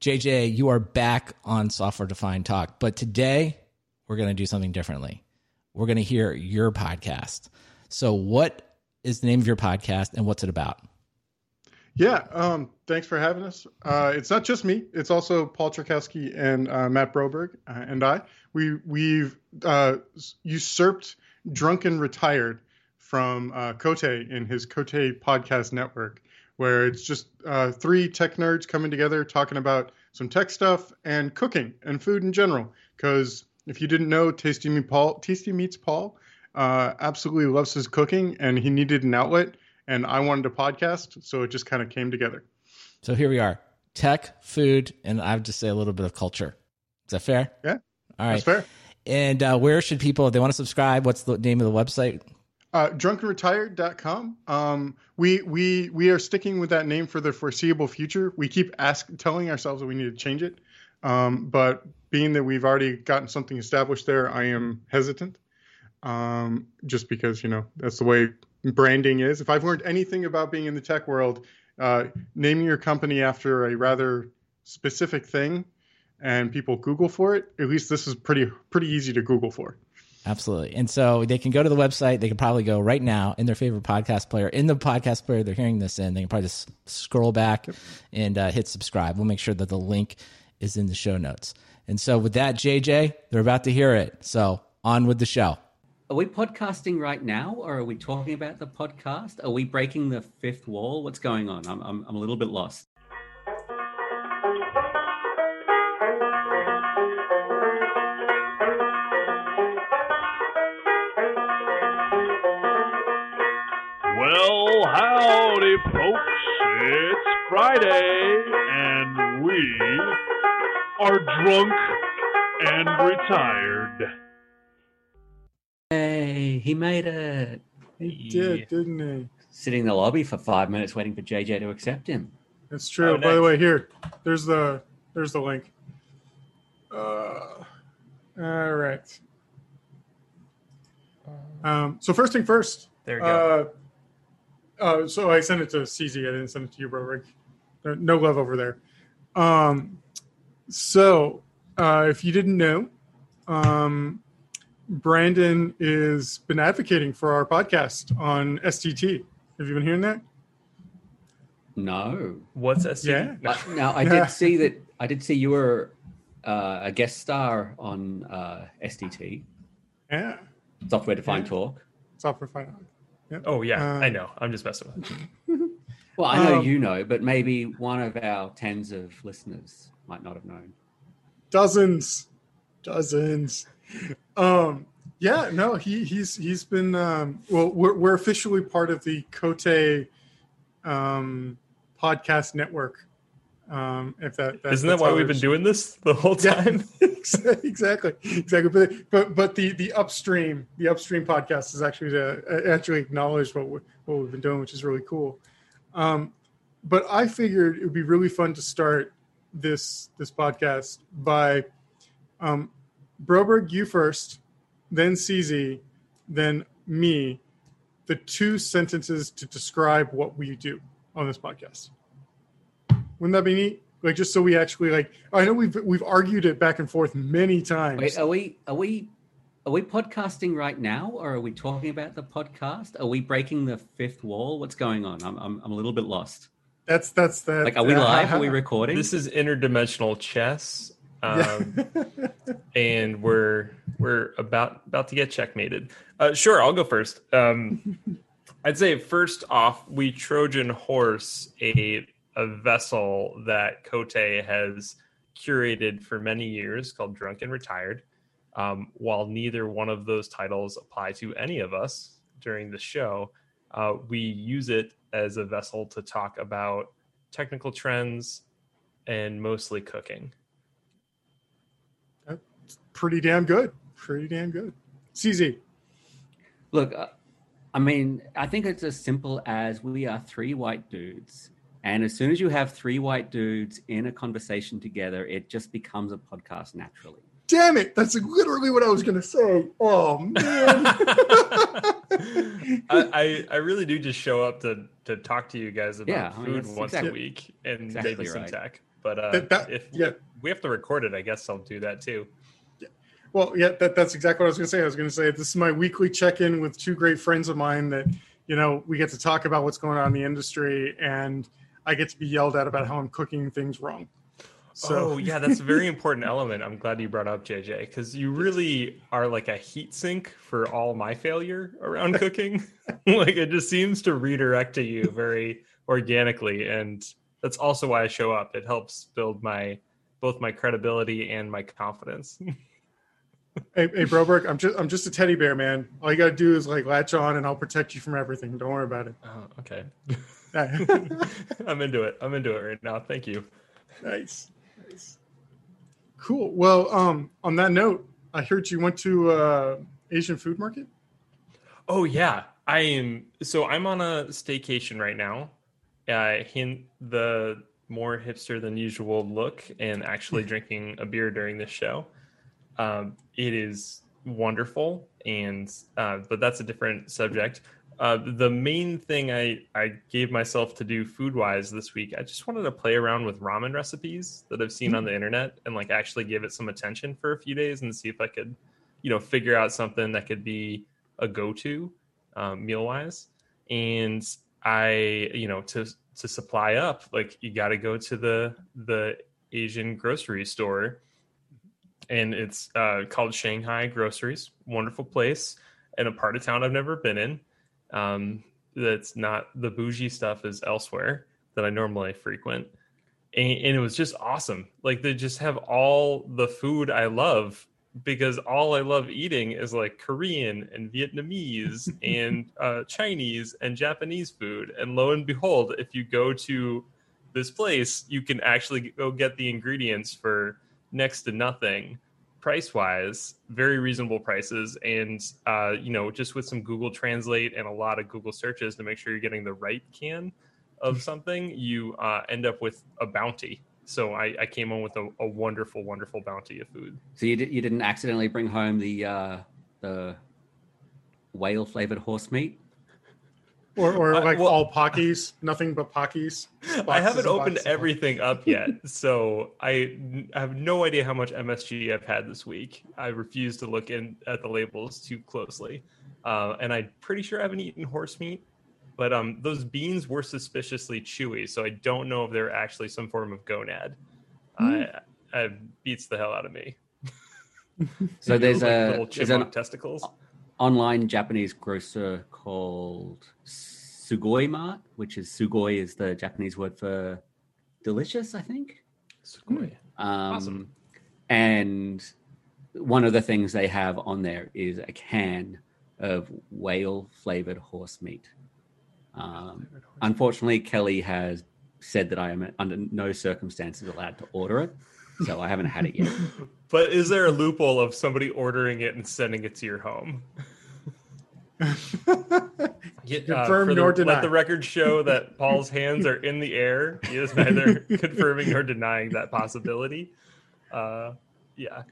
JJ, you are back on Software Defined Talk, but today we're going to do something differently. We're going to hear your podcast. So, what is the name of your podcast and what's it about? Yeah, um, thanks for having us. Uh, it's not just me; it's also Paul Czarkowski and uh, Matt Broberg uh, and I. We we've uh, usurped Drunk and Retired from uh, Cote in his Cote podcast network, where it's just uh, three tech nerds coming together talking about some tech stuff and cooking and food in general. Because if you didn't know, Tasty Meat Paul, Tasty Meats Paul, uh, absolutely loves his cooking, and he needed an outlet, and I wanted a podcast, so it just kind of came together. So here we are: tech, food, and I would just say a little bit of culture. Is that fair? Yeah. All right. That's fair. And uh, where should people, if they want to subscribe, what's the name of the website? Uh, drunkandretired.com. Um, we we we are sticking with that name for the foreseeable future. We keep ask telling ourselves that we need to change it, um, but being that we've already gotten something established there, I am hesitant. Um, just because you know that's the way branding is. If I've learned anything about being in the tech world, uh, naming your company after a rather specific thing, and people Google for it. At least this is pretty pretty easy to Google for. Absolutely. And so they can go to the website. They can probably go right now in their favorite podcast player, in the podcast player they're hearing this in. They can probably just scroll back and uh, hit subscribe. We'll make sure that the link is in the show notes. And so with that, JJ, they're about to hear it. So on with the show. Are we podcasting right now or are we talking about the podcast? Are we breaking the fifth wall? What's going on? I'm, I'm, I'm a little bit lost. Folks. It's Friday, and we are drunk and retired. Hey, he made it. He did, didn't he? Sitting in the lobby for five minutes waiting for JJ to accept him. That's true. Oh, By the way, here, there's the there's the link. Uh, all right. Um, so first thing first. There we go. Uh, so I sent it to CZ. I didn't send it to you, bro. Rick. No- No love over there. Um, so uh, if you didn't know, um, Brandon is been advocating for our podcast on SDT. Have you been hearing that? No. What's SC? Yeah. No. Uh, now I did see that. I did see you were uh, a guest star on uh, SDT, Yeah. Software Defined Yeah. Talk. Software Final. Oh yeah, Um, I know. I'm just messing with you. Well, I know Um, you know, but maybe one of our tens of listeners might not have known. dozens dozens um yeah no he he's he's been um well we're, we're officially part of the cote um podcast network um if that, that Isn't that why we've been doing this the whole yeah. time? exactly. Exactly. But but but the the upstream the upstream podcast is actually to actually acknowledge what we, what we've been doing which is really cool. Um but i figured it would be really fun to start this this podcast by um broberg you first then cz then me the two sentences to describe what we do on this podcast wouldn't that be neat like just so we actually like i know we've we've argued it back and forth many times Wait, are we are we are we podcasting right now, or are we talking about the podcast? Are we breaking the fifth wall? What's going on? I'm I'm, I'm a little bit lost. that's that's that Like, are we live? Are we recording? this is interdimensional chess, Yeah. um, and we're we're about about to get checkmated. Uh, sure, I'll go first. Um, I'd say first off, we Trojan horse a a vessel that Cote has curated for many years called Drunk and Retired. Um, while neither one of those titles apply to any of us during the show, uh, we use it as a vessel to talk about technical trends and mostly cooking. pretty damn good pretty damn good cz Look, uh, I mean, I think it's as simple as we are three white dudes. And as soon as you have three white dudes in a conversation together, it just becomes a podcast naturally. damn it that's literally what i was gonna say oh man I, I I really do just show up to to talk to you guys about Yeah, I mean, food once exactly- a week and exactly maybe some right. tech. But uh, That- that- if yeah. we have to record it, I guess I'll do that too. Well, yeah, that, that's exactly what I was going to say. I was going to say this is my weekly check-in with two great friends of mine that, you know, we get to talk about what's going on in the industry, and I get to be yelled at about how I'm cooking things wrong. So oh yeah, that's a very important element. I'm glad you brought up JJ because you really are like a heat sink for all my failure around cooking. like it just seems to redirect to you very organically, and that's also why I show up. It helps build my both my credibility and my confidence. Hey, hey Broberg, I'm just I'm just a teddy bear, man. All you gotta do is like latch on, and I'll protect you from everything. Don't worry about it. oh, okay, I'm into it. I'm into it right now. Thank you. nice. nice. Cool. Well, um, on that note, I heard you went to uh, Asian food market. Oh yeah, I am. So I'm on a staycation right now. Uh, hint the more hipster than usual look, and actually drinking a beer during this show. Um, it is wonderful, and uh, but that's a different subject. Uh, the main thing I, I gave myself to do food wise this week, I just wanted to play around with ramen recipes that I've seen on the internet and like actually give it some attention for a few days and see if I could, you know, figure out something that could be a go to um, meal wise. And I, you know, to to supply up, like you got to go to the the Asian grocery store, and it's uh, called Shanghai Groceries. Wonderful place in a part of town I've never been in. Um, that's not the bougie stuff is elsewhere that I normally frequent. And, and it was just awesome. Like they just have all the food I love because all I love eating is like Korean and Vietnamese and uh, Chinese and Japanese food. And lo and behold, if you go to this place, you can actually go get the ingredients for next to nothing price wise very reasonable prices. And uh, you know just with some google translate and a lot of google searches to make sure you're getting the right can of something you uh, end up with a bounty. So i, I came home with a, a wonderful wonderful bounty of food. So you, did, you didn't accidentally bring home the uh, the whale flavored horse meat? Or, or like well- all Pockies, nothing but Pockies. I haven't opened everything up yet, so I, I have no idea how much MSG I've had this week. I refuse to look in at the labels too closely, uh, and I'm pretty sure I haven't eaten horse meat. But um, those beans were suspiciously chewy, so I don't know if they're actually some form of gonad. I, it beats the hell out of me. So there's look like a little there's an testicles. Online Japanese grocer called Sugoi Mart, which is Sugoi is the Japanese word for delicious, I think. Sugoi. Um, Awesome. And one of the things they have on there is a can of whale flavored horse meat. Um, unfortunately, Kelly has said that I am under no circumstances allowed to order it, so I haven't had it yet. But is there a loophole of somebody ordering it and sending it to your home? Yeah, Confirm for the- deny. Let the record show that Paul's hands are in the air. He is neither confirming nor denying that possibility. Uh, yeah.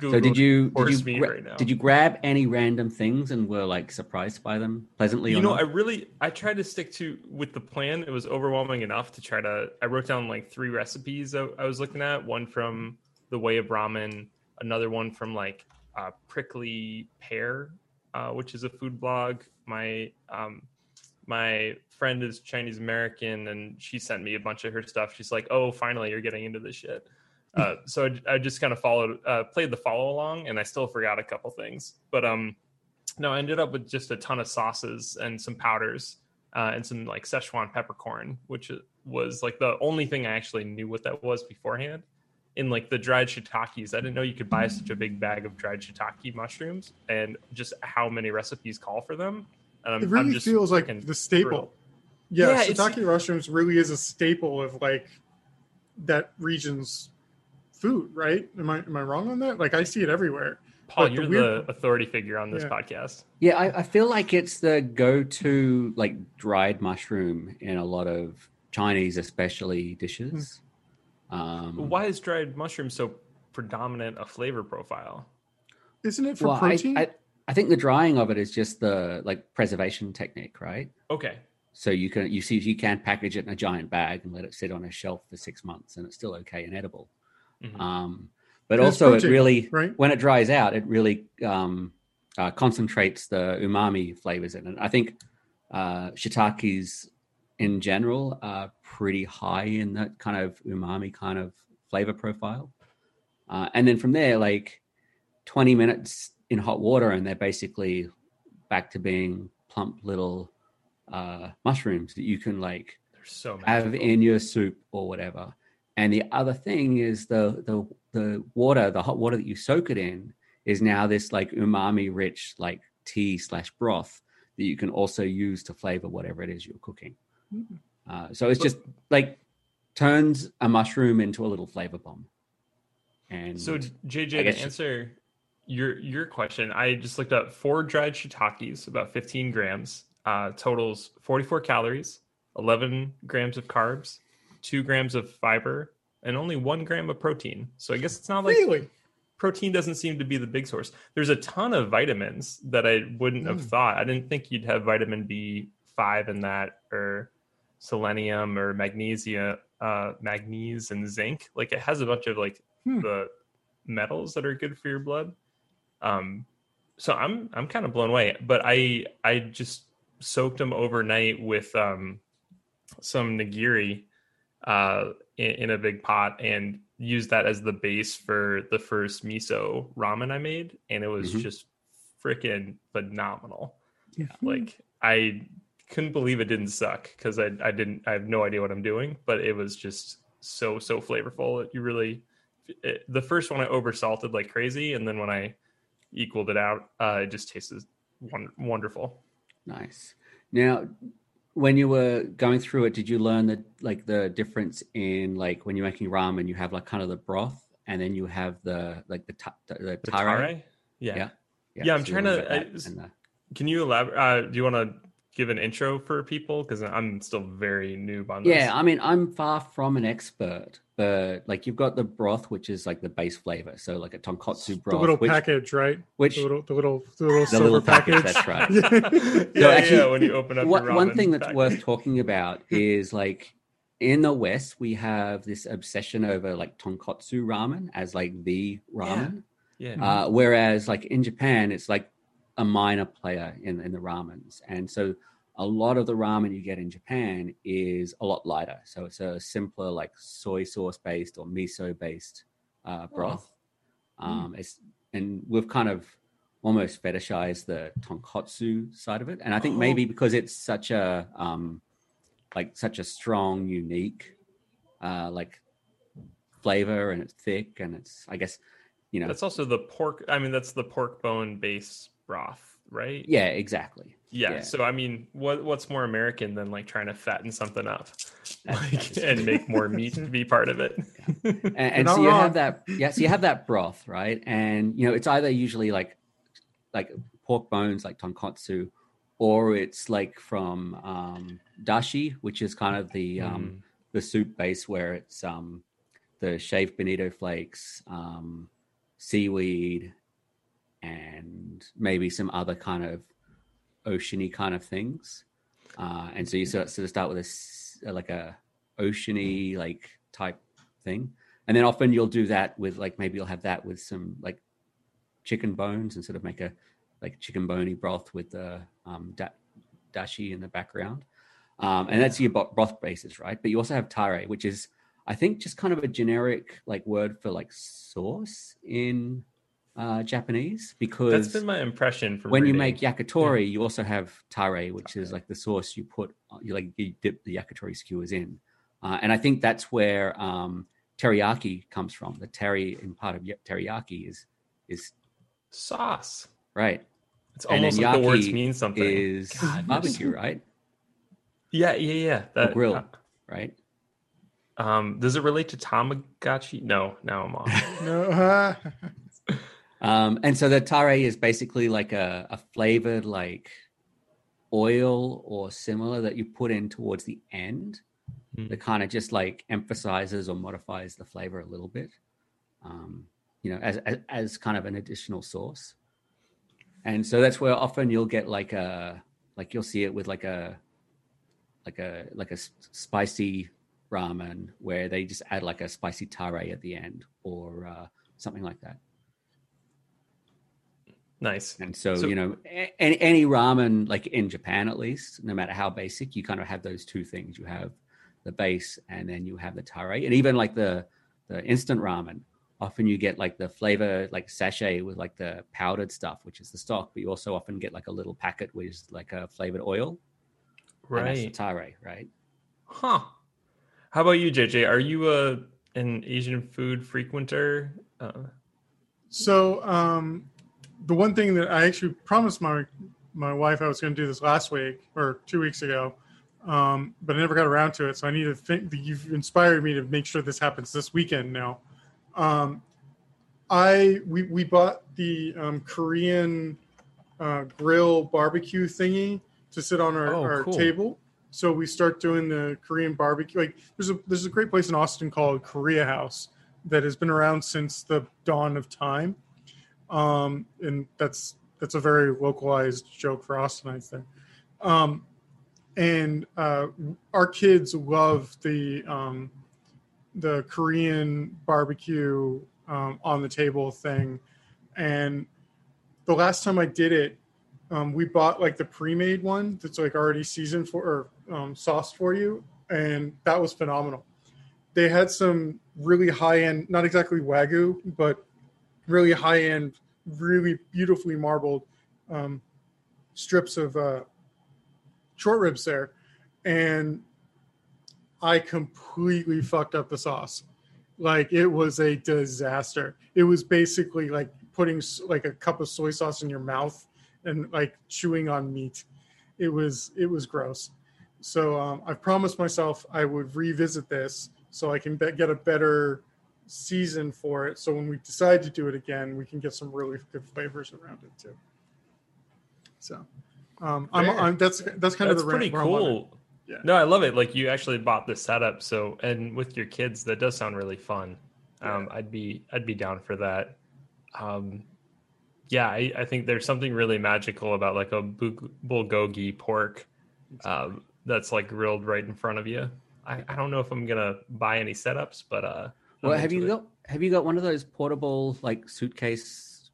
So did you did you, meat gra- right now? did you grab any random things and were like surprised by them pleasantly? You or know, not? I really I tried to stick to with the plan. It was overwhelming enough to try to. I wrote down like three recipes I, I was looking at. One from the Way of Ramen, another one from like uh, Prickly Pear, uh, which is a food blog. My um, my friend is Chinese American, and she sent me a bunch of her stuff. She's like, "Oh, finally, you're getting into this shit." Uh, so I, I just kind of followed, uh, played the follow along, and I still forgot a couple things. But um, no, I ended up with just a ton of sauces and some powders uh, and some like Szechuan peppercorn, which was like the only thing I actually knew what that was beforehand. In like the dried shiitakes, I didn't know you could buy such a big bag of dried shiitake mushrooms, and just how many recipes call for them. Um, and I'm, It I'm really just feels like the staple. thrilled. Yeah, Yeah, shiitake mushrooms really is a staple of like that region's food, right? Am I am I wrong on that? Like I see it everywhere. Paul, But you're weird- the authority figure on this Yeah. podcast. Yeah, I, I feel like it's the go-to like dried mushroom in a lot of Chinese, especially dishes. Hmm. Um, Why is dried mushroom so predominant a flavor profile? Isn't it for well, I, protein? I, I think the drying of it is just the like preservation technique, right? Okay, so you can you see you can package it in a giant bag and let it sit on a shelf for six months, and it's still okay and edible. Mhm. Um, but And it's also, protein, it really right? when it dries out, it really um, uh, concentrates the umami flavors in it. I think uh, shiitakes in general are pretty high in that kind of umami kind of flavor profile. Uh, and then from there, like 20 minutes in hot water, and they're basically back to being plump little uh, mushrooms that you can like They're so have in your soup or whatever. And the other thing is the the the water, the hot water that you soak it in, is now this like umami rich like tea slash broth that you can also use to flavor whatever it is you're cooking. Uh, so it's just like turns a mushroom into a little flavor bomb. And So JJ, to answer your your question, I just looked up four dried shiitakes, about 15 grams, uh, totals 44 calories, 11 grams of carbs, two grams of fiber, and only one gram of protein. So I guess it's not like really? protein doesn't seem to be the big source. There's a ton of vitamins that I wouldn't have Mm. thought. I didn't think you'd have vitamin B5 in that or selenium or magnesia, uh, magnesium and zinc. Like it has a bunch of like Hmm. the metals that are good for your blood. Um, so I'm I'm kind of blown away. But I I just soaked them overnight with um some nigiri uh in, in a big pot and used that as the base for the first miso ramen I made, and it was Mhm. just freaking phenomenal. Yeah. Like I couldn't believe it didn't suck because I I didn't I have no idea what I'm doing, but it was just so so flavorful. You really it, the first one I oversalted like crazy, and then when I equaled it out, uh, it just tasted won- wonderful. Nice. Now, when you were going through it, did you learn that like the difference in like when you're making ramen, you have like kind of the broth, and then you have the like the ta- the, the The tare. tare? Yeah. Yeah. Yeah, I'm so trying to- I- and the- Can you elaborate? Uh, do you want to give an intro for people? Because I'm still very noob on this. Yeah, I mean, I'm far from an expert, but like you've got the broth, which is like the base flavor. So like a tonkotsu The broth, little which, package, right? which The little, the little, the little the silver little package, package. that's right. yeah, So actually, yeah. When you open up your one thing that's pack. worth talking about is like in the West, we have this obsession over like tonkotsu ramen as like the ramen. yeah, Uh, whereas like in Japan, it's like a minor player in, in the ramens. And so a lot of the ramen you get in Japan is a lot lighter. So it's a simpler like soy sauce based or miso based uh, broth. Um, it's, and we've kind of almost fetishized the tonkotsu side of it. And I think Oh. maybe because it's such a, um, like such a strong, unique, uh, like flavor and it's thick and it's, I guess, you know, that's also the pork. I mean, that's the pork bone base broth, right? yeah, exactly. Yeah. Yeah. So I mean, what what's more American than like trying to fatten something up, like, and make more meat to be part of it? and, and not so you wrong. have that yeah so you have that broth right and you know it's either usually like like pork bones like tonkotsu or it's like from um dashi which is kind of the Mm. um the soup base where it's um the shaved bonito flakes um seaweed and maybe some other kind of oceany kind of things. Uh and so you sort of, start with a s- like a oceany like type thing. And then often you'll do that with like maybe you'll have that with some like chicken bones and sort of make a like chicken bony broth with the um da- dashi in the background. Um and that's your broth bases right? But you also have tare which is i think just kind of a generic like word for like sauce in uh japanese because That's been my impression from when you make yakitori, you also have tare, which is like the sauce you put, you like you dip the yakitori skewers in, uh, and I think that's where um, teriyaki comes from. The teri in part of teriyaki is is sauce. right It's And almost like the words mean something. is God, barbecue, right? yeah, yeah, yeah. That grill. Right. Um, does it relate to Tamagotchi? No, now I'm off. No, Um, and so the tare is basically like a, a flavored like oil or similar that you put in towards the end Hmm. that kind of just like emphasizes or modifies the flavor a little bit. Um, you know, as, as as kind of an additional sauce. And so that's where often you'll get like a like you'll see it with like a like a like a spicy ramen where they just add like a spicy tare at the end or uh, something like that. Nice. And so, So- you know, any, any ramen, like in Japan at least, no matter how basic, you kind of have those two things. You have the base, and then you have the tare, and even like the the instant ramen. Often you get like the flavor, like sachet with like the powdered stuff, which is the stock, but you also often get like a little packet with like a flavored oil. and that's the Right. tare, right? Huh. How about you, JJ? Are you a an Asian food frequenter? Uh, So um, the one thing that I actually promised my my wife I was going to do this last week or two weeks ago, um, but I never got around to it. So I need to think. You've inspired me to make sure this happens this weekend now. Um, I we we bought the um, Korean uh, grill barbecue thingy to sit on our, Oh, our cool. table. So we start doing the Korean barbecue. Like there's a there's a great place in Austin called Korea House that has been around since the dawn of time, um, and that's that's a very localized joke for Austinites there. Um, and uh, our kids love the um, the Korean barbecue um, on the table thing, and the last time I did it, um, we bought like the pre-made one that's like already seasoned for or um, sauced for you, and that was phenomenal. They had some really high end, not exactly wagyu, but really high end, really beautifully marbled um, strips of uh, short ribs there, and I completely fucked up the sauce. Like it was a disaster. It was basically like putting like a cup of soy sauce in your mouth and like chewing on meat. It was it was gross. So um, I promised myself I would revisit this so I can be- get a better season for it. So when we decide to do it again, we can get some really good flavors around it too. So um, I'm, I'm that's that's kind that's of the pretty where I'm on it. cool. Yeah. No, I love it. Like you actually bought the setup, so and with your kids, that does sound really fun. Um, I'd be I'd be down for that. Um, yeah, I, I think there's something really magical about like a bul- bulgogi pork um, that's like grilled right in front of you. I, I don't know if I'm gonna buy any setups, but uh, Well, have you it. got have you got one of those portable like suitcase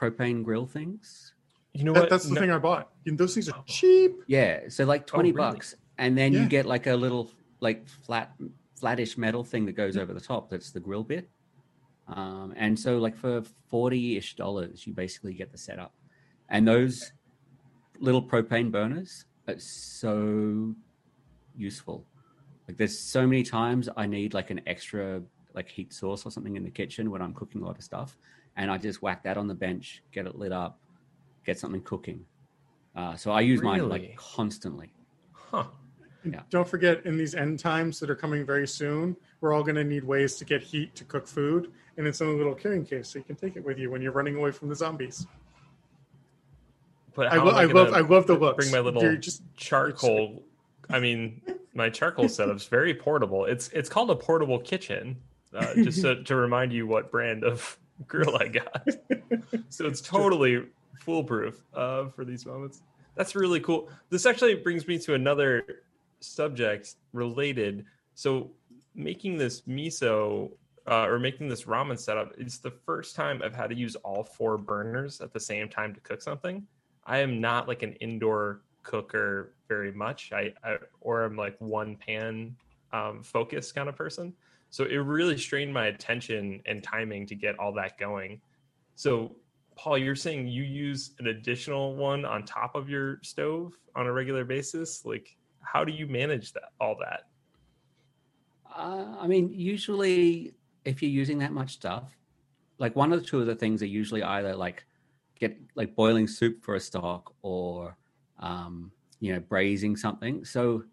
propane grill things? You know That, what? that's the No- thing I bought. And those things Oh. are cheap. Yeah, so like twenty really? bucks, and then Yeah. you get like a little like flat flattish metal thing that goes over the top. That's the grill bit. Um, and so like for forty ish dollars, you basically get the setup, and those little propane burners are so useful. Like there's so many times I need like an extra like heat source or something in the kitchen when I'm cooking a lot of stuff, and I just whack that on the bench, get it lit up, get something cooking. Uh, so I use mine like constantly. Huh. Yeah. Don't forget, in these end times that are coming very soon, we're all going to need ways to get heat to cook food, and it's in a little carrying case, so you can take it with you when you're running away from the zombies. But I, how lo- am I love, I love the look. Bring my little You're just charcoal. I mean, my charcoal setup's very portable. It's it's called a portable kitchen. Uh, just to, to remind you what brand of grill I got. so it's totally foolproof uh, for these moments. That's really cool. This actually brings me to another subject related. So making this miso uh, or making this ramen setup, it's the first time I've had to use all four burners at the same time to cook something. I am not like an indoor cooker very much. I, I or I'm like one pan um, focused kind of person. So it really strained my attention and timing to get all that going. So Paul, you're saying you use an additional one on top of your stove on a regular basis? Like how do you manage that all that? Uh, I mean, usually if you're using that much stuff, like one or two of the things are usually either like get like boiling soup for a stock or um, you know braising something. So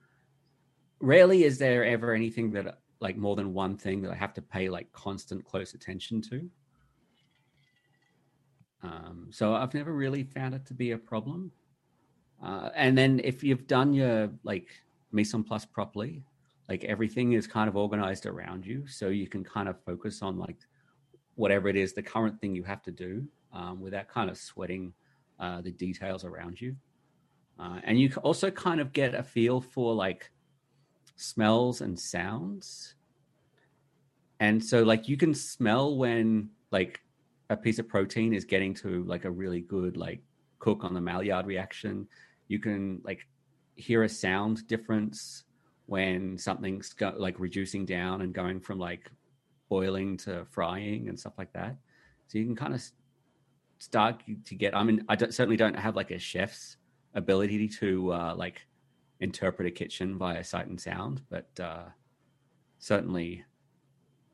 rarely is there ever anything that like more than one thing that I have to pay like constant close attention to. Um, so I've never really found it to be a problem. Uh, and then if you've done your like en place properly, like everything is kind of organized around you, so you can kind of focus on like whatever it is, the current thing you have to do, um, without kind of sweating uh, the details around you. uh, and you also kind of get a feel for like smells and sounds. And so, like, you can smell when like a piece of protein is getting to like a really good like cook on the Maillard reaction. You can like hear a sound difference when something's go- like reducing down and going from like boiling to frying and stuff like that. So you can kind of start to get. I mean, I don't, certainly don't have like a chef's ability to uh, like interpret a kitchen via sight and sound, but uh, certainly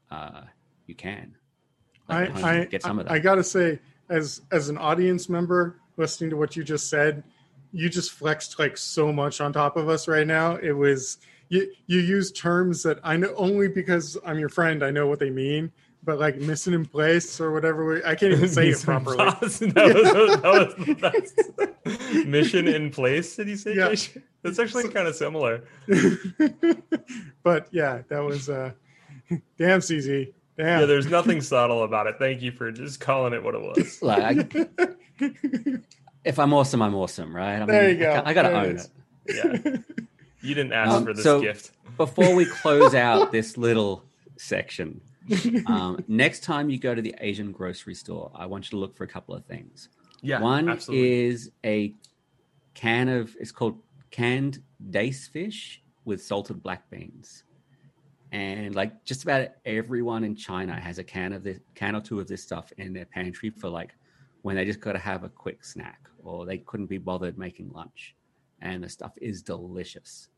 uh, you can. I, Like, home, I, get some of that. I gotta say, as as an audience member listening to what you just said, you just flexed like so much on top of us right now. It was you you use terms that I know only because I'm your friend. I know what they mean, but like missing in place or whatever. We, I can't even say it properly. that was, that was the best. Mission in place, did you say, Yeah. JJ? That's actually kind of similar. but yeah, that was uh, damn CZ. Damn. Yeah, there's nothing subtle about it. Thank you for just calling it what it was. like, I- if I'm awesome, I'm awesome, right? I There you go. got- I, gotta There it own is. it. Yeah. You didn't ask Um, for this so- gift. Before we close out this little section, um, next time you go to the Asian grocery store, I want you to look for a couple of things. Yeah, One absolutely. is a can of it's called canned dace fish with salted black beans. And like just about everyone in China has a can of this can or two of this stuff in their pantry for like when they just got to have a quick snack or they couldn't be bothered making lunch. And the stuff is delicious.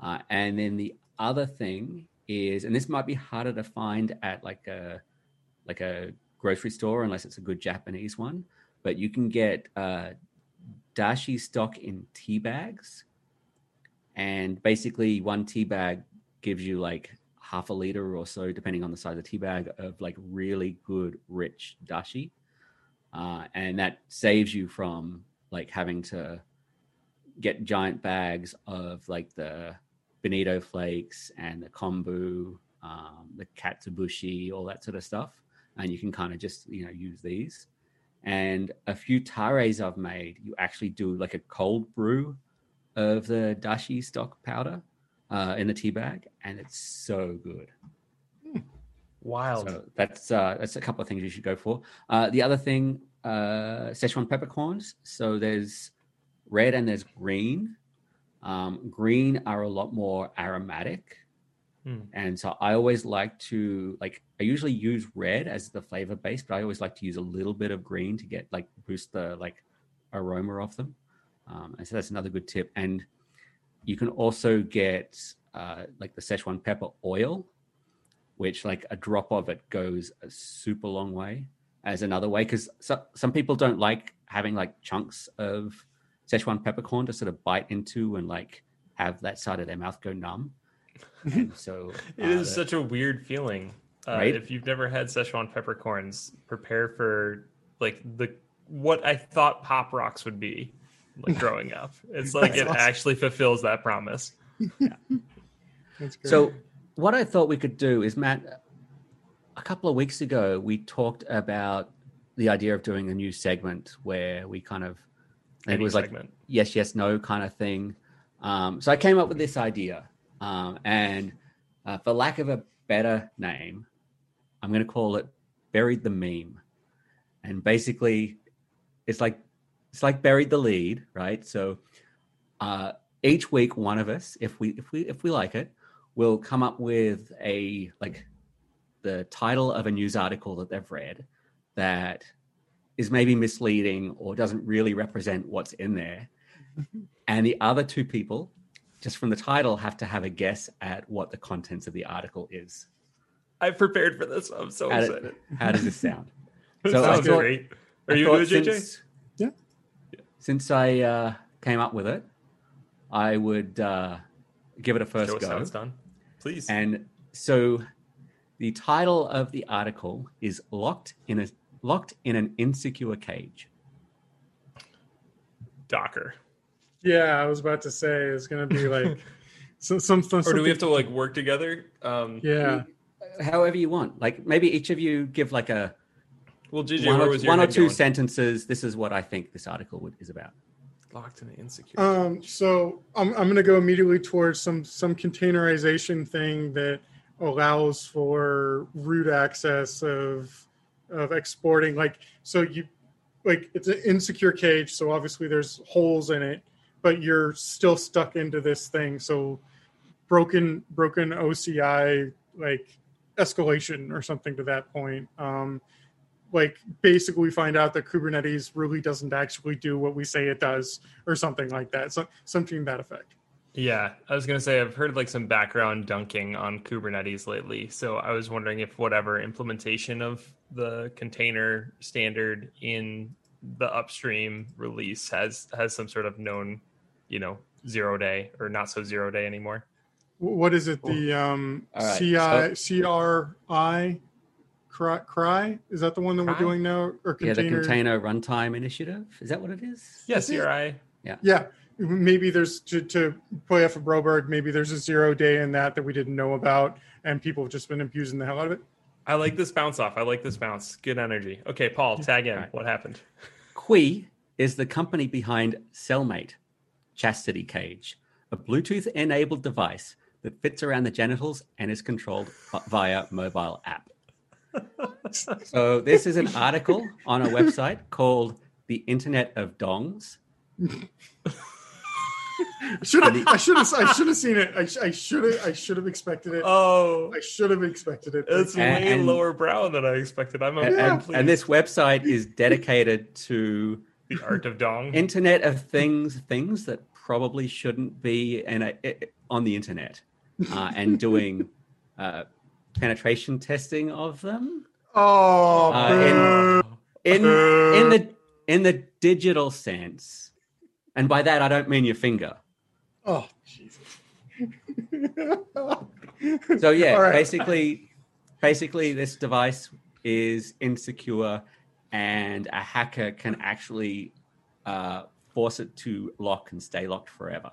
Uh, and then the other thing is, and this might be harder to find at like a like a grocery store unless it's a good Japanese one, but you can get uh, dashi stock in tea bags, and basically one tea bag gives you like half a liter or so, depending on the size of the tea bag, of like really good rich dashi, uh, and that saves you from like having to get giant bags of like the bonito flakes and the kombu, um, the katsuobushi, all that sort of stuff, and you can kind of just you know use these. And a few tares I've made, you actually do like a cold brew of the dashi stock powder uh, in the tea bag, and it's so good. Wild. So that's uh, that's a couple of things you should go for. Uh, the other thing, uh, Szechuan peppercorns. So there's red and there's green. Um, green are a lot more aromatic, Hmm. and so I always like to like. I usually use red as the flavor base, but I always like to use a little bit of green to get like boost the like aroma of them. Um, and so that's another good tip. And you can also get uh, like the Szechuan pepper oil, which like a drop of it goes a super long way as another way because so, some people don't like having like chunks of Szechuan peppercorn to sort of bite into and like have that side of their mouth go numb. And so It uh, is the- such a weird feeling. Uh, Right? If you've never had Szechuan peppercorns, prepare for like the what I thought pop rocks would be like growing up. It's like it awesome. actually fulfills that promise. That's great. So, what I thought we could do is, Matt, a couple of weeks ago, we talked about the idea of doing a new segment where we kind of, it Any was like yes, yes, no kind of thing. Um, so I came up with this idea, um, and uh, for lack of a better name, I'm going to call it "Buried the Meme," and basically, it's like it's like buried the lead, right? So uh, each week, one of us, if we if we if we like it, will come up with a like the title of a news article that they've read that is maybe misleading or doesn't really represent what's in there. And the other two people, just from the title, have to have a guess at what the contents of the article is. I've prepared for this. I'm so How, do- excited. how does this sound? It So I sounds thought- great. Are I you thought good, JJ? since- Yeah. Since I uh, came up with it, I would uh, give it a first Show us how go. it's done. Please. And so the title of the article is locked in a locked in an insecure cage. Docker. yeah, I was about to say it's gonna be like some some, some Or do we have to like work together? Um, Yeah, However you want. Like maybe each of you give like a Well, JJ, one, where or, was your one or two going? sentences. This is what I think this article would, is about. Locked in an insecure. Um, so I'm I'm gonna go immediately towards some some containerization thing that allows for root access of of exporting. Like so you like it's an insecure cage, so obviously there's holes in it, but you're still stuck into this thing. So broken broken OCI like escalation or something to that point. Um, like basically we find out that Kubernetes really doesn't actually do what we say it does, or something like that. So something to that effect. Yeah, I was gonna say I've heard like some background dunking on Kubernetes lately, so I was wondering if whatever implementation of the container standard in the upstream release has has some sort of known, you know, zero day or not so zero day anymore. What is it? The um, All right, CI CRI cry, cry is that the one that we're doing now or Yeah, the container? container runtime initiative. Is that what it is? Yes, Is it? CRI. Yeah, maybe there's to, to play off of Broberg. Maybe there's a zero day in that that we didn't know about, and people have just been abusing the hell out of it. I like this bounce off. I like this bounce. Good energy. Okay, Paul, tag in. Right. What happened? Qiui is the company behind Cellmate, Chastity Cage, a Bluetooth enabled device that fits around the genitals and is controlled via mobile app. so, this is an article on a website called The Internet of Dongs. Should have I should have I should have seen it. I, I should have I should have expected it. Oh, I should have expected it. it's And- way and- lower brow than I expected. I'm And, I'm and, and this website is dedicated to the art of dong. Internet of Things, things that probably shouldn't be in a, i- on the internet, uh, and doing uh, penetration testing of them oh, Uh, boo. in in the in the digital sense. And by that, I don't mean your finger. oh, Jesus. So yeah, All right. basically, basically, this device is insecure, and a hacker can actually uh, force it to lock and stay locked forever.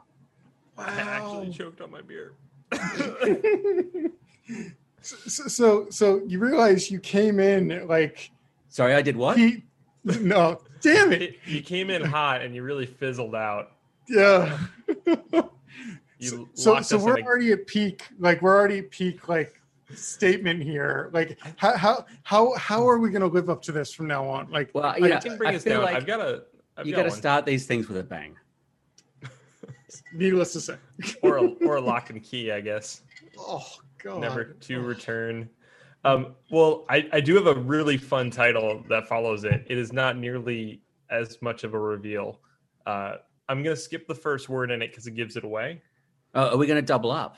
I actually choked on my beer. so, so, so you realize you came in like Sorry, I did what? he. No, damn it. It- you came in hot and you really fizzled out. Yeah. You so, locked so we're a- already at peak. Like we're already at peak. Like statement here. Like how how how how are we going to live up to this from now on? Like Well, I you know, I can bring I us feel down. like I've got a. I've you got got to start these things with a bang. needless to say. or a, or a lock and key, I guess. oh God. Never to return. Um, well, I, I do have a really fun title that follows it. It is not nearly as much of a reveal. Uh, I'm going to skip the first word in it because it gives it away. Oh, are we going to double up?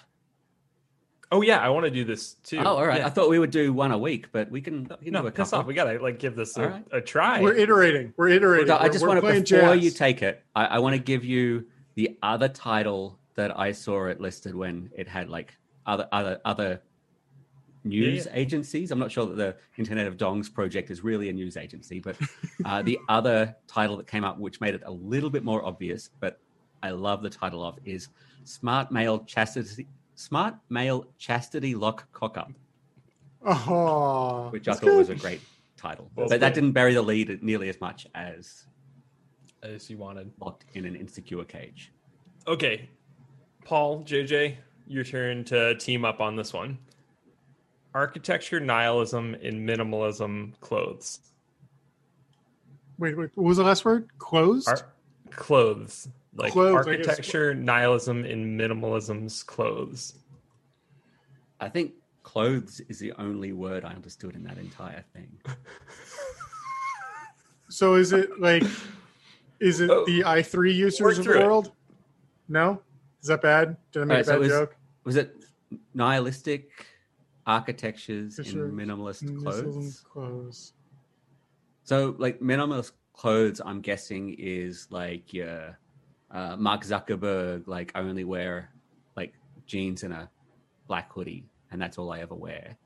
Oh yeah, I want to do this too. Oh, all right. Yeah. I thought we would do one a week, but we can, we can no, do a piss couple. off. We gotta like give this a, right. a try. We're iterating. We're iterating. So I We're- just want to before jazz. you take it, I, I want to give you the other title that I saw it listed when it had like other other other news Yeah, agencies. I'm not sure that the Internet of Dongs project is really a news agency, but uh, the other title that came up, which made it a little bit more obvious, but I love the title of, is Smart Male Chastity Smart Male Chastity Lock Cock Up, Oh, which I that's thought was a great title. Well but that didn't bury the lead nearly as much as as you wanted. locked in an insecure cage. Okay, Paul, JJ, your turn to team up on this one. Architecture, nihilism, and minimalism clothes. Wait, wait. What was the last word? Clothes? Ar- clothes, like Clothes, architecture, nihilism, and minimalism's clothes. I think clothes is the only word I understood in that entire thing. So is it like, is it Oh. the i three users of through the it. world? No, is that bad? Did I make Alright, a bad it was- joke? Was it nihilistic architectures in Sure. minimalist clothes? clothes. So, like minimalist clothes, I'm guessing is like your uh, Mark Zuckerberg, like I only wear like jeans and a black hoodie, and that's all I ever wear.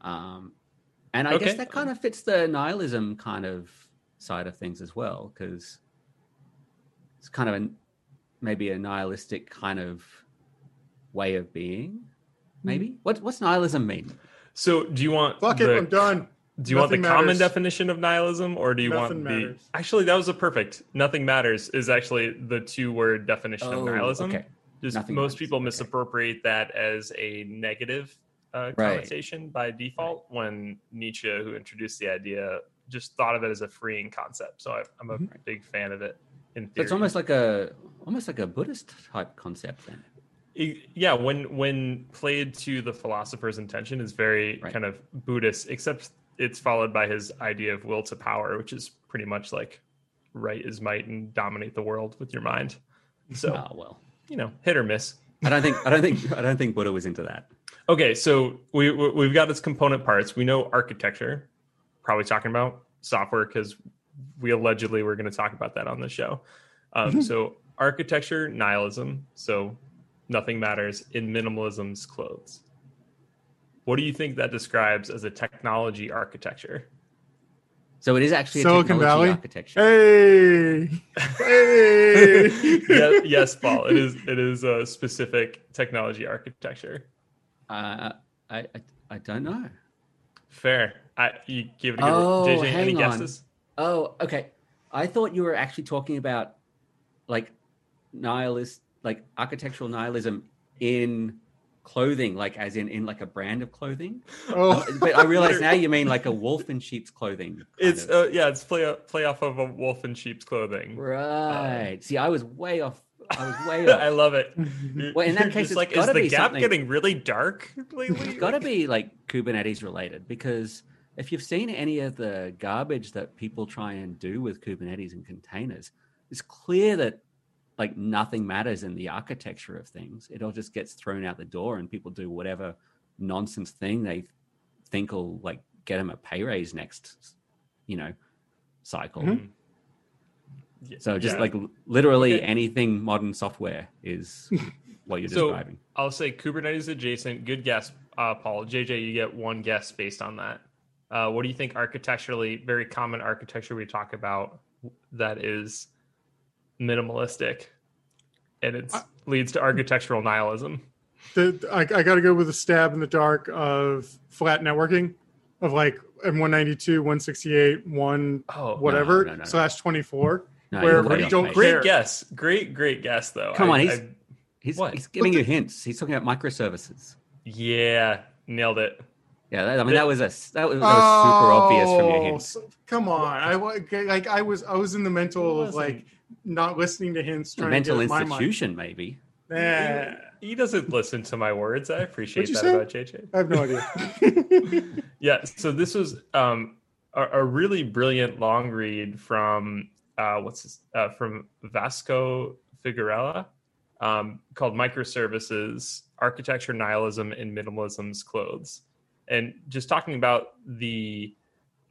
Um, and I guess that kind of fits the nihilism kind of side of things as well, because it's kind of a maybe a nihilistic kind of way of being. Maybe what what's nihilism mean? So, do you want Fuck it, I'm done. Do you want the Nothing common definition of nihilism, or do you Nothing want the? matters. Actually, that was a perfect. Nothing matters is actually the two-word definition of Oh, nihilism. okay. Just Nothing most matters, people okay. misappropriate that as a negative uh, Right. connotation by default. When Nietzsche, who introduced the idea, just thought of it as a freeing concept. So I, I'm a big fan of it. In So it's almost like a almost like a Buddhist type concept then. Yeah when when played to the philosopher's intention is very Right. kind of buddhist except it's followed by his idea of will to power which is pretty much like right is might and dominate the world with your mind so Oh well. you know hit or miss I don't think I don't think I don't think Buddha was into that. okay so we we- we've got its component parts we know architecture probably talking about software because we allegedly were going to talk about that on the show um, so architecture nihilism so nothing matters in minimalism's clothes what do you think that describes as a technology architecture So it is actually a Silicon technology Valley? architecture. Hey, hey. yes, yes paul it is it is a specific technology architecture Uh, I, I I don't know. fair I, you give it a good Oh, JJ, any hang on. guesses Oh, okay. I thought you were actually talking about like nihilist, like architectural nihilism in clothing, like as in in like a brand of clothing. Oh, But I realize now you mean like a wolf in sheep's clothing. It's uh, yeah, it's play play off of a wolf in sheep's clothing. right. See, I was way off. I was way off. I love it. Well, in that You're case, it's like, is gotta the gap something- getting really dark lately? It's got to be like Kubernetes related because if you've seen any of the garbage that people try and do with Kubernetes and containers, it's clear that like nothing matters in the architecture of things. It all just gets thrown out the door and people do whatever nonsense thing they think will like get them a pay raise next, you know, cycle. Mhm. So just yeah. like literally Okay. anything modern software is what you're So- describing. I'll say Kubernetes adjacent. Good guess, uh, Paul. JJ, you get one guess based on that. Uh, what do you think architecturally? Very common architecture we talk about that is minimalistic, and it leads to architectural nihilism. the, I, I got to go with a stab in the dark of flat networking, of like M192, 168, one Oh, whatever no, no, no. slash 24. No, where you're we way off don't. Great care. guess. Great, great guess though. Come I- on, he's- I- He's, What? he's giving you hints. He's talking about microservices. yeah, nailed it. Yeah, that, I mean that was a that was, that was super obvious from your Oh, hints. so- come on. I like I was I was in the mental of like not listening to hints, trying Mental to get my mind. institution, maybe. Eh, He doesn't listen to my words. I appreciate that you about JJ. I have no idea. Yeah, so this was um, a, a really brilliant long read from uh, what's this, uh, from Vasco Figueira um, called "Microservices: Architecture, Nihilism, and Minimalism's Clothes," and just talking about the.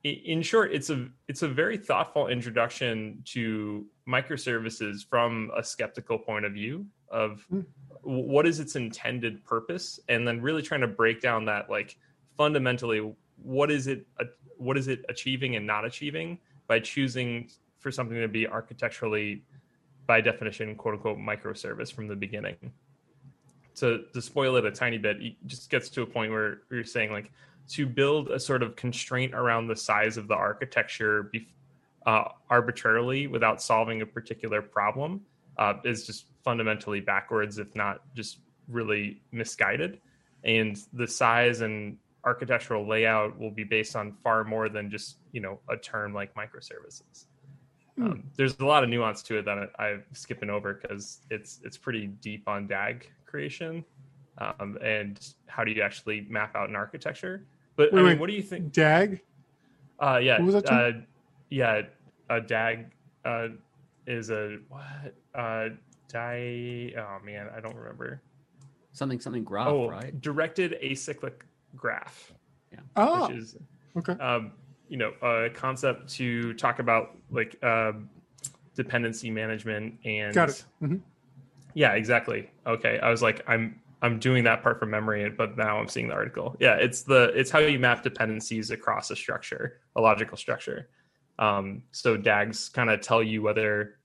In short, it's a it's a very thoughtful introduction to microservices from a skeptical point of view of Hmm. what is its intended purpose, and then really trying to break down that like fundamentally what is it what is it achieving and not achieving by choosing for something to be architecturally by definition quote unquote microservice from the beginning to to spoil it a tiny bit it just gets to a point where you're saying like to build a sort of constraint around the size of the architecture be, uh, arbitrarily without solving a particular problem uh, is just fundamentally backwards if not just really misguided. And the size and architectural layout will be based on far more than just you know a term like microservices. Um, there's a lot of nuance to it that I, i'm skipping over because it's it's pretty deep on dag creation um, and how do you actually map out an architecture but Wait, I mean, wait. what do you think Dag. uh yeah What was that uh, yeah a dag uh is a what uh die oh man i don't remember Something something graph, oh right? directed acyclic graph Yeah. Oh, which is okay. um, you know a concept to talk about like um, dependency management and Got it. Mhm. yeah exactly okay i was like i'm i'm doing that part from memory but now i'm seeing the article yeah it's the it's how you map dependencies across a structure a logical structure um so dags kind of tell you whether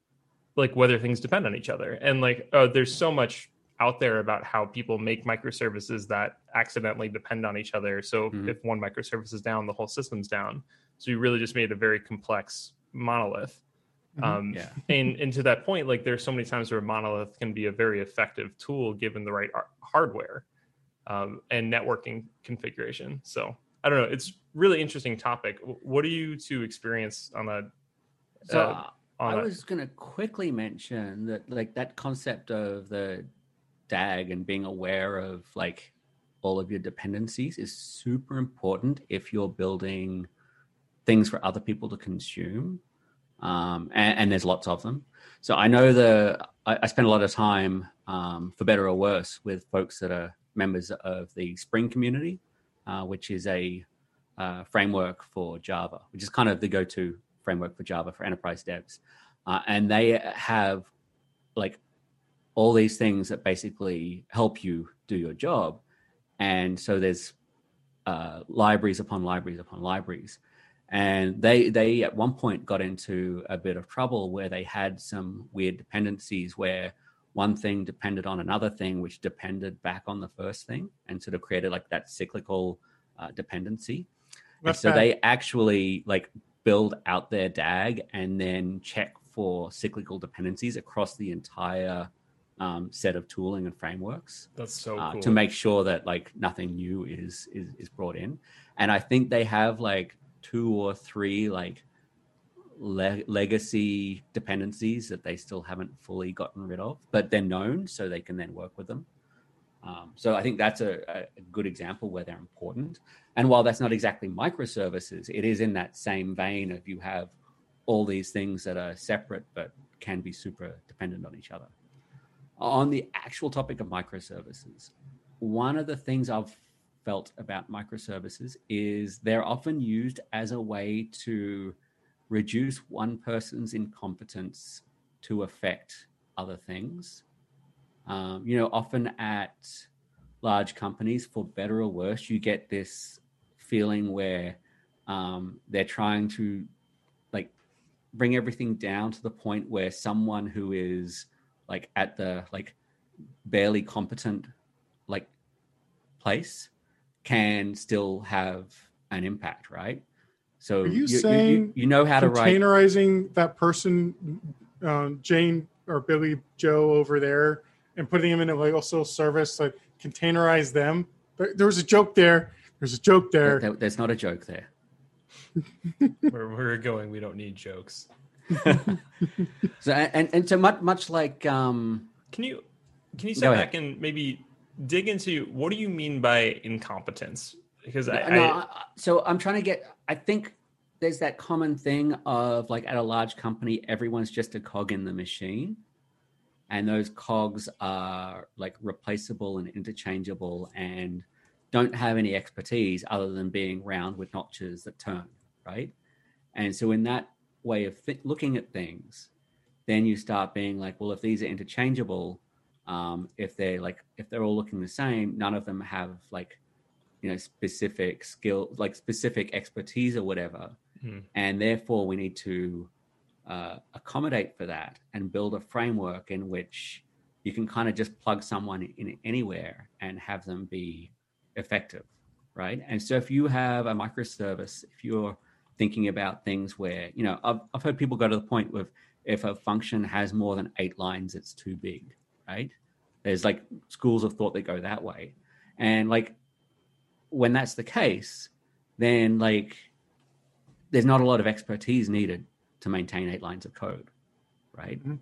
like whether things depend on each other and like oh there's so much out there about how people make microservices that accidentally depend on each other. So Mhm. if one microservice is down, the whole system's down. So you really just made a very complex monolith. Mhm. Um, Yeah. and, and to that point, like there's so many times where a monolith can be a very effective tool given the right ar- hardware um, and networking configuration. So I don't know. It's really interesting topic. What do you two experience on that? So uh, on I was going to quickly mention that, like that concept of the DAG and being aware of like all of your dependencies is super important if you're building things for other people to consume. Um, and, and there's lots of them. So I know the I, I spend a lot of time, um, for better or worse, with folks that are members of the Spring community, uh, which is a uh, framework for Java, which is kind of the go-to framework for Java for enterprise devs. Uh, and they have like all these things that basically help you do your job. And so there's uh, libraries upon libraries upon libraries. And they they at one point got into a bit of trouble where they had some weird dependencies where one thing depended on another thing, which depended back on the first thing, and sort of created like that cyclical uh, dependency. And so bad. they actually like build out their DAG and then check for cyclical dependencies across the entire um, set of tooling and frameworks That's so uh, cool. to make sure that like nothing new is, is is brought in. And I think they have like two or three like le- legacy dependencies that they still haven't fully gotten rid of, but they're known, so they can then work with them. Um, so I think that's a, a good example where they're important. And while that's not exactly microservices, it is in that same vein of you have all these things that are separate but can be super dependent on each other. On the actual topic of microservices, one of the things I've felt about microservices is they're often used as a way to reduce one person's incompetence to affect other things. Um, you know, often at large companies, for better or worse, you get this feeling where um, they're trying to like bring everything down to the point where someone who is like at the like barely competent like place can still have an impact, right? So Are you you, saying you know how to write containerizing that person, uh, Jane or Billy Joe over there, and putting them in a legal service, like containerize them. There, there was a joke there. There's a joke there. There- there's not a joke there. where we're going, we don't need jokes. So and and so much much like um Can you can you Go step ahead. back and maybe dig into what do you mean by incompetence? Because I, no, I I- so I'm trying to get. I think there's that common thing of like at a large company, everyone's just a cog in the machine, and those cogs are like replaceable and interchangeable, and don't have any expertise other than being round with notches that turn, right? And so in that way of th- looking at things, then you start being like, well, if these are interchangeable, um, if they're like if they're all looking the same, none of them have like you know specific skill like specific expertise or whatever. Hmm. and therefore we need to uh, accommodate for that and build a framework in which you can kind of just plug someone in anywhere and have them be effective right? And so if you have a microservice if you're thinking about things where you know i've, I've heard people go to the point with if a function has more than eight lines it's too big right there's like schools of thought that go that way and like when that's the case, then like there's not a lot of expertise needed to maintain eight lines of code, right? Mhm.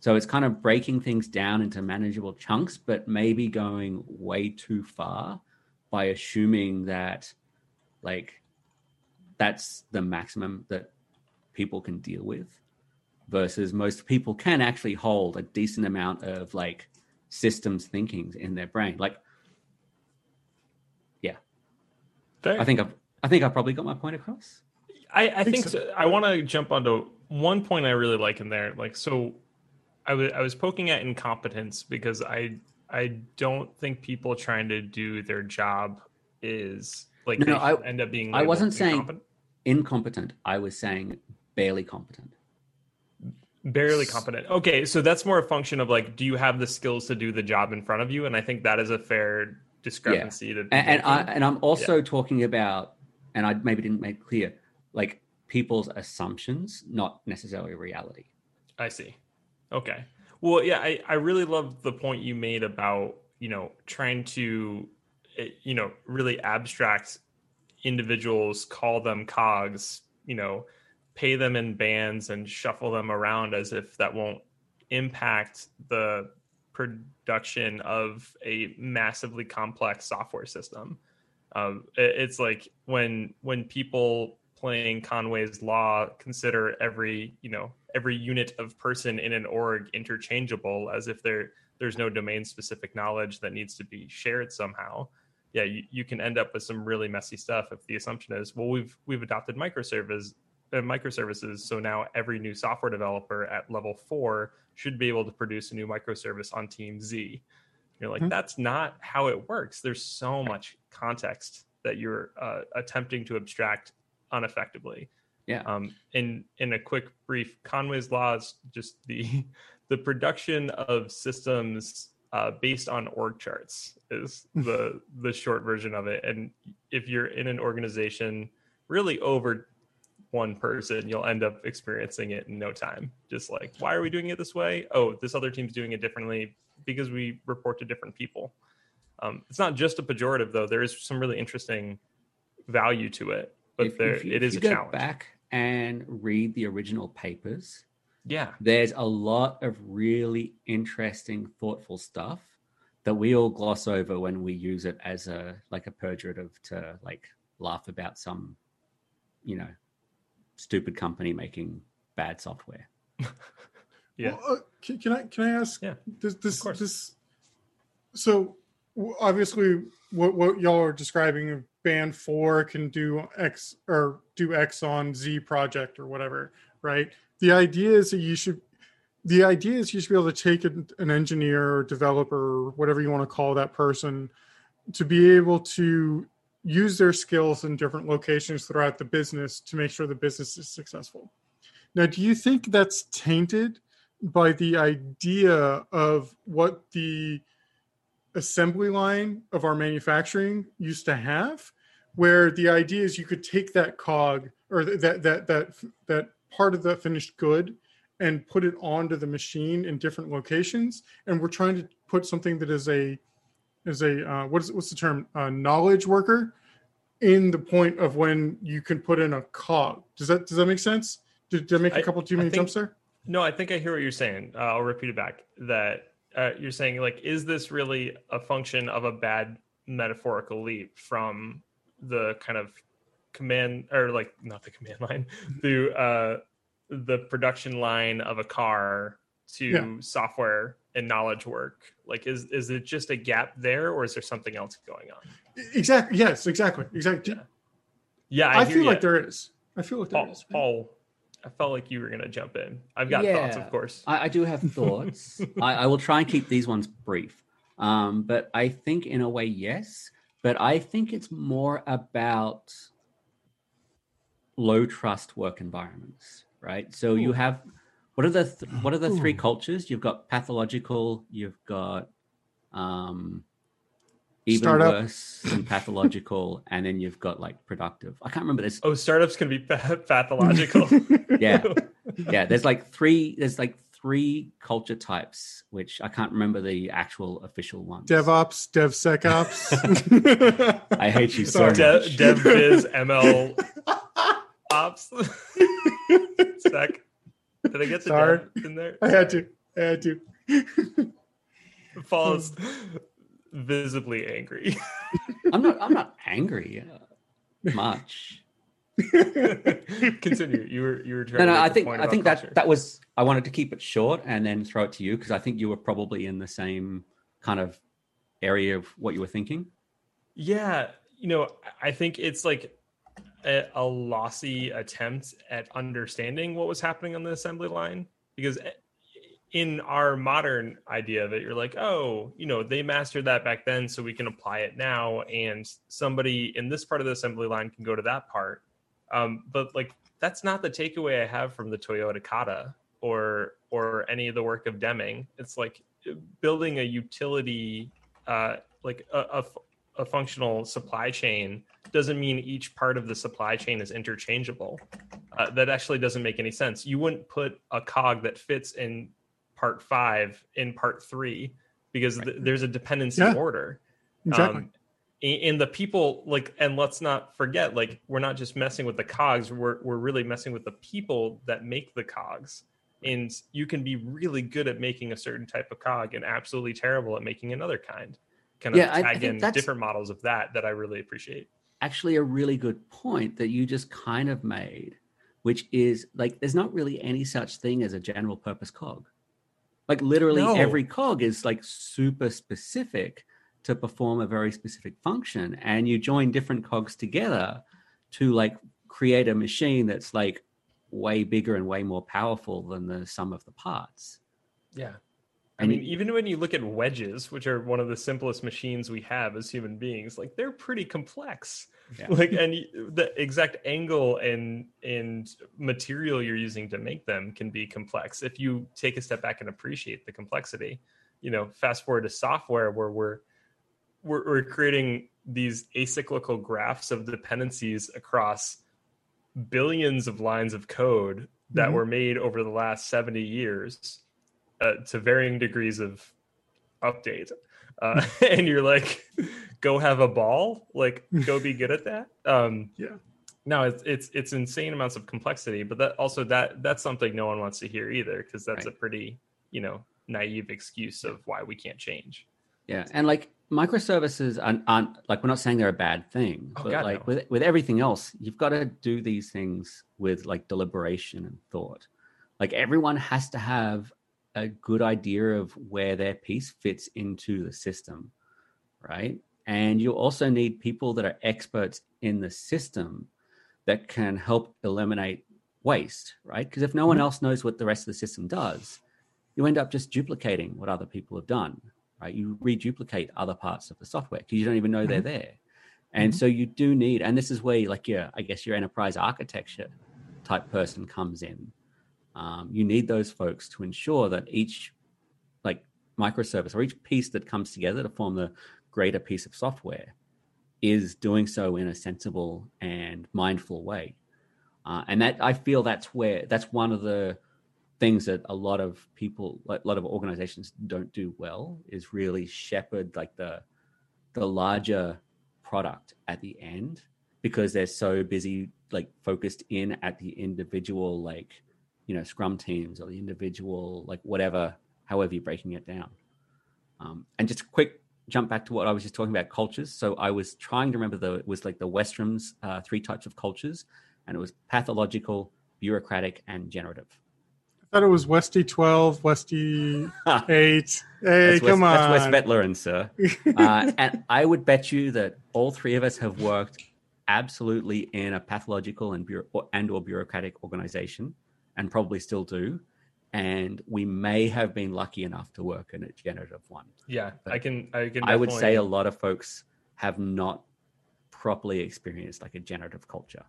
So it's kind of breaking things down into manageable chunks, but maybe going way too far by assuming that like that's the maximum that people can deal with versus most people can actually hold a decent amount of like systems thinking in their brain. Like Fair. I think I've I think I've probably got my point across. I, I think so. so. I want to jump onto one point I really like in there. Like, so I was I was poking at incompetence because I I don't think people trying to do their job is like No, they no, I- end up being. I wasn't saying- incompetent. Incompetent. I was saying barely competent. Barely competent. Okay, so that's more a function of like, do you have the skills to do the job in front of you? And I think that is a fair discrepancy to. and, and i and i'm also talking about, and I maybe didn't make clear, like people's assumptions, not necessarily reality. I see. Okay. Well, yeah, I, I really love the point you made about, you know, trying to, eh, you know, really abstract individuals, call them cogs, you know, pay them in bands and shuffle them around as if that won't impact the production of a massively complex software system. Um, it- it's like when when people playing Conway's Law consider every you know every unit of person in an org interchangeable as if there there's no domain specific knowledge that needs to be shared somehow. Yeah, you, you can end up with some really messy stuff if the assumption is well we've we've adopted microservice uh, microservices so now every new software developer at level 4 should be able to produce a new microservice on team Z. You're like Mhm. that's not how it works. There's so much context that you're uh, attempting to abstract uneffectively. Yeah. Um, in in a quick brief, Conway's law is just the the production of systems uh, based on org charts is the the short version of it. And if you're in an organization really over one person, you'll end up experiencing it in no time. Just like, why are we doing it this way? Oh, this other team's doing it differently because we report to different people. Um, it's not just a pejorative, though. There is some really interesting value to it, but If- there if you- it if you a go challenge. Back and read the original papers. Yeah, There's a lot of really interesting, thoughtful stuff that we all gloss over when we use it as a like a pejorative to like laugh about some, you know, stupid company making bad software. yeah. Well, uh, can, can I can I ask? Yeah, This this course. this. So obviously, what what y'all are describing, band four can do X or do X on Z project or whatever, right? The idea is that you should. The idea is you should be able to take an, an engineer or developer or whatever you want to call that person to be able to use their skills in different locations throughout the business to make sure the business is successful. Now, do you think that's tainted by the idea of what the assembly line of our manufacturing used to have, where the idea is you could take that cog or that that that that part of the finished good and put it onto the machine in different locations, and we're trying to put something that is a is a uh, what is what's the term uh, knowledge worker in the point of when you can put in a cog. Does that does that make sense? Did, did I make a couple too many think- jumps there? No, I think I hear what you're saying. Uh, I'll repeat it back. That uh, you're saying, like, is this really a function of a bad metaphorical leap from the kind of command, or like not the command line, the uh, the production line of a car to Yeah. software and knowledge work? Like, is is it just a gap there, or is there something else going on? Exactly. Yes. Exactly. Exactly. Yeah. Yeah, I, I, feel ya. like there is. I feel like there Paul, is. Paul, I felt like you were gonna jump in. I've got thoughts, of course. I, I do have thoughts. I, I will try and keep these ones brief. Um, but I think, in a way, yes. But I think it's more about low trust work environments, right? So you have what are the th- what are the three cultures? You've got pathological, you've got um, even Startup. worse and pathological, and then you've got like productive. I can't remember this. Oh, startups can be pathological. Yeah, yeah there's like three there's like three culture types which i can't remember the actual official ones DevOps, DevSecOps. i hate you so Sorry. much De- Dev Biz ML Ops Sec. Did I get the Sorry. dev in there? I had to. I had to. Falls visibly angry. i'm not i'm not angry uh, much Continue. You were you were trying. no no to make i think i about think culture. that that was i wanted to keep it short and then throw it to you because i think you were probably in the same kind of area of what you were thinking Yeah, you know, I think it's like a, a lossy attempt at understanding what was happening on the assembly line because eh, in our modern idea of it, you're like, oh, you know, they mastered that back then, so we can apply it now, and somebody in this part of the assembly line can go to that part. Um, but like, that's not the takeaway I have from the Toyota Kata or or any of the work of Deming. It's like building a utility, uh, like a, a, a functional supply chain doesn't mean each part of the supply chain is interchangeable. Uh, that actually doesn't make any sense. You wouldn't put a cog that fits in part five in part three because th- there's a dependency Yeah. order. Exactly. Um, a- and the people like, and let's not forget, like, we're not just messing with the cogs. We're we're really messing with the people that make the cogs. And you can be really good at making a certain type of cog and absolutely terrible at making another kind. Kind of Yeah, I- I tag think in different models of that that I really appreciate. actually a really good point that you just kind of made, which is like there's not really any such thing as a general purpose cog. Like literally No. every cog is like super specific to perform a very specific function and you join different cogs together to like create a machine that's like way bigger and way more powerful than the sum of the parts. Yeah. I mean, even when you look at wedges, which are one of the simplest machines we have as human beings, like they're pretty complex. Yeah. Like, and the exact angle and and material you're using to make them can be complex. If you take a step back and appreciate the complexity, you know, fast forward to software where we're we're, we're creating these acyclical graphs of dependencies across billions of lines of code that Mhm. were made over the last 70 years uh, to varying degrees of update uh, and you're like go have a ball like go be good at that um Yeah. no it's it's it's insane amounts of complexity but that also that that's something no one wants to hear either because that's Right. a pretty you know naive excuse of why we can't change Yeah, and like microservices aren't, aren't like we're not saying they're a bad thing, Oh, but God, like no. with with everything else, you've got to do these things with like deliberation and thought. Like everyone has to have a good idea of where their piece fits into the system, right? And you also need people that are experts in the system that can help eliminate waste, right? Because if no one mm-hmm. else knows what the rest of the system does, you end up just duplicating what other people have done right? You reduplicate other parts of the software because you don't even know they're mm-hmm. there. And mm-hmm. so you do need, and this is where, like, your, I guess, your enterprise architecture type person comes in. Um, you need those folks to ensure that each, like, microservice or each piece that comes together to form the greater piece of software is doing so in a sensible and mindful way. Uh, and that I feel that's where that's one of the things that a lot of people a lot of organizations don't do well is really shepherd like the the larger product at the end because they're so busy like focused in at the individual like you know scrum teams or the individual like whatever however you're breaking it down um, and just a quick jump back to what i was just talking about cultures so i was trying to remember the it was like the Westrum's uh, three types of cultures and it was pathological bureaucratic and generative I thought it was Westy 12, Westy 8. Hey, that's come Wes, on. That's Wes Vetlerin, sir. Uh, and I would bet you that all three of us have worked absolutely in a pathological and bureau- and or bureaucratic organization, and probably still do. And we may have been lucky enough to work in a generative one. yeah i can i can I would say a lot of folks have not properly experienced like a generative culture.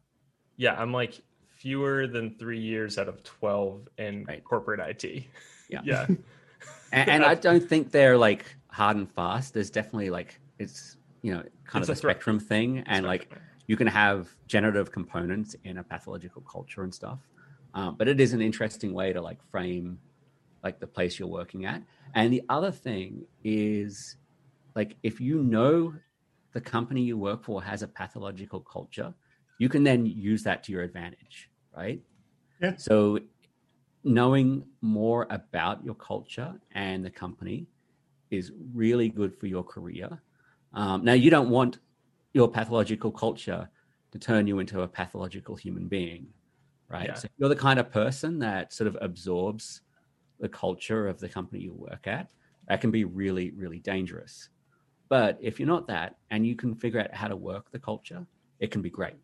yeah i'm like fewer than three years out of 12 in Right. corporate it Yeah. yeah and, and I don't think they're like hard and fast. There's definitely like it's you know kind It's of a spectrum thing, and like you can have generative components in a pathological culture and stuff. Um, but it is an interesting way to like frame like the place you're working at. And the other thing is like if you know the company you work for has a pathological culture, you can then use that to your advantage, right? Yeah. So knowing more about your culture and the company is really good for your career. Um, now, you don't want your pathological culture to turn you into a pathological human being, right? Yeah. So if you're the kind of person that sort of absorbs the culture of the company you work at, that can be really, really dangerous. But if you're not that and you can figure out how to work the culture, it can be great.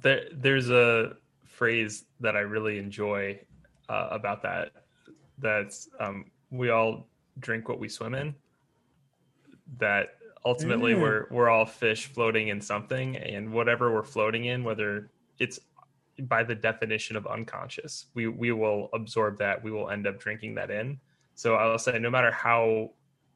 there there's a phrase that I really enjoy uh, about that. That's um, we all drink what we swim in. That ultimately Yeah. we're we're all fish floating in something, and whatever we're floating in, whether it's by the definition of unconscious. We we will absorb that. We will end up drinking that in. So I'll say, no matter how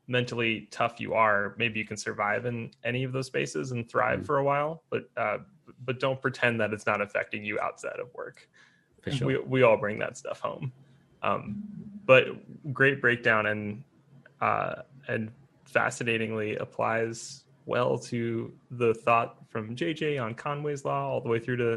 mentally tough you are, maybe you can survive in any of those spaces and thrive Mhm. for a while. But uh, but don't pretend that it's not affecting you outside of work. Sure. We we all bring that stuff home. Um, but great breakdown and uh, and fascinatingly applies well to the thought from JJ on Conway's Law all the way through to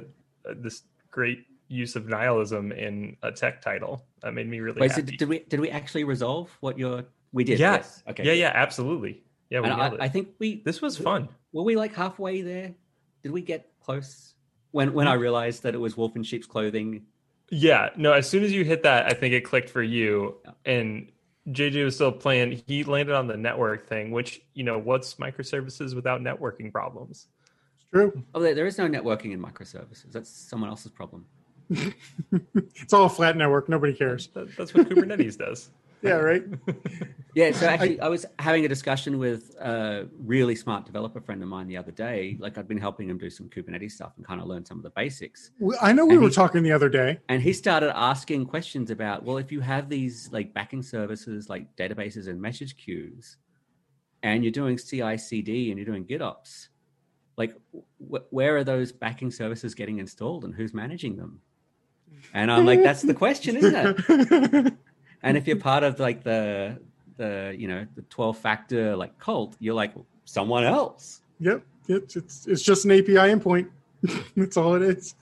uh, this great use of nihilism in a tech title. That made me really Wait, so did we did we actually resolve what your we did? yeah, Yes. Okay. yeah, yeah, absolutely. Yeah, we. I, I think we this was fun. were we like halfway there. Did we get close? When when I mm. realized that it was wolf in sheep's clothing. Yeah, no, as soon as you hit that, I think it clicked for you. Yeah. And JJ was still playing. He landed on the network thing, which, you know, what's microservices without networking problems? It's true. Oh, there, there is no networking in microservices. That's someone else's problem. It's all a flat network. Nobody cares. That, that's what Kubernetes does. Yeah, right. Yeah, so actually, I, was having a discussion with a really smart developer friend of mine the other day. Like, I'd been helping him do some Kubernetes stuff and kind of learn some of the basics. Well, I know we And were he- talking the other day. And he started asking questions about, well, if you have these like backing services like databases and message queues, and you're doing CI/CD and you're doing GitOps, like wh- where are those backing services getting installed and who's managing them? And I'm like, that's the question, isn't it? And if you're part of like the the you know the 12 factor like cult, you're like someone else. Yep. It's, it's it's just an API endpoint. That's all it is.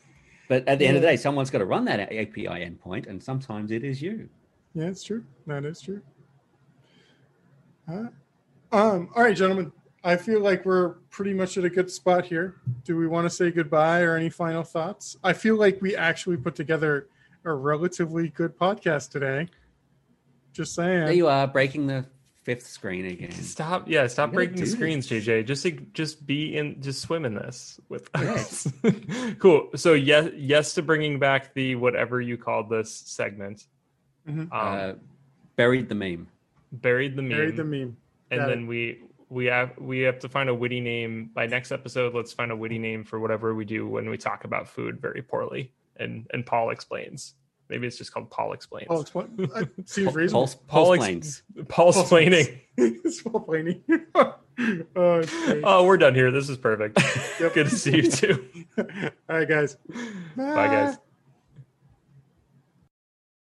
But at the end of the day, someone's got to run that API endpoint, and sometimes it is you. Yeah, it's true. That is true. Uh, um, all right, gentlemen. I feel like we're pretty much at a good spot here. Do we want to say goodbye or any final thoughts? I feel like we actually put together a relatively good podcast today. Just saying. There you are, breaking the fifth screen again. Stop, yeah, stop breaking the do screens, JJ. Just just be in, just swim in this with Yes. us. cool. So yes, yes to bringing back the whatever you called this segment. Mhm. Um, uh, buried the meme. buried the meme, Buried the meme. and Got then we we have we have to find a witty name by next episode. Let's find a witty name for whatever we do when we talk about food very poorly. And and Paul explains. Maybe it's just called Paul explains. Oh, it's what? Uh, seems Paul, reasonable. Paul, Paul ex- planes. Paul Paul explaining. it's Paul Blaney. oh. Oh, we're done here. This is perfect. Yep. Good to see you too. All right, guys. Bye, guys.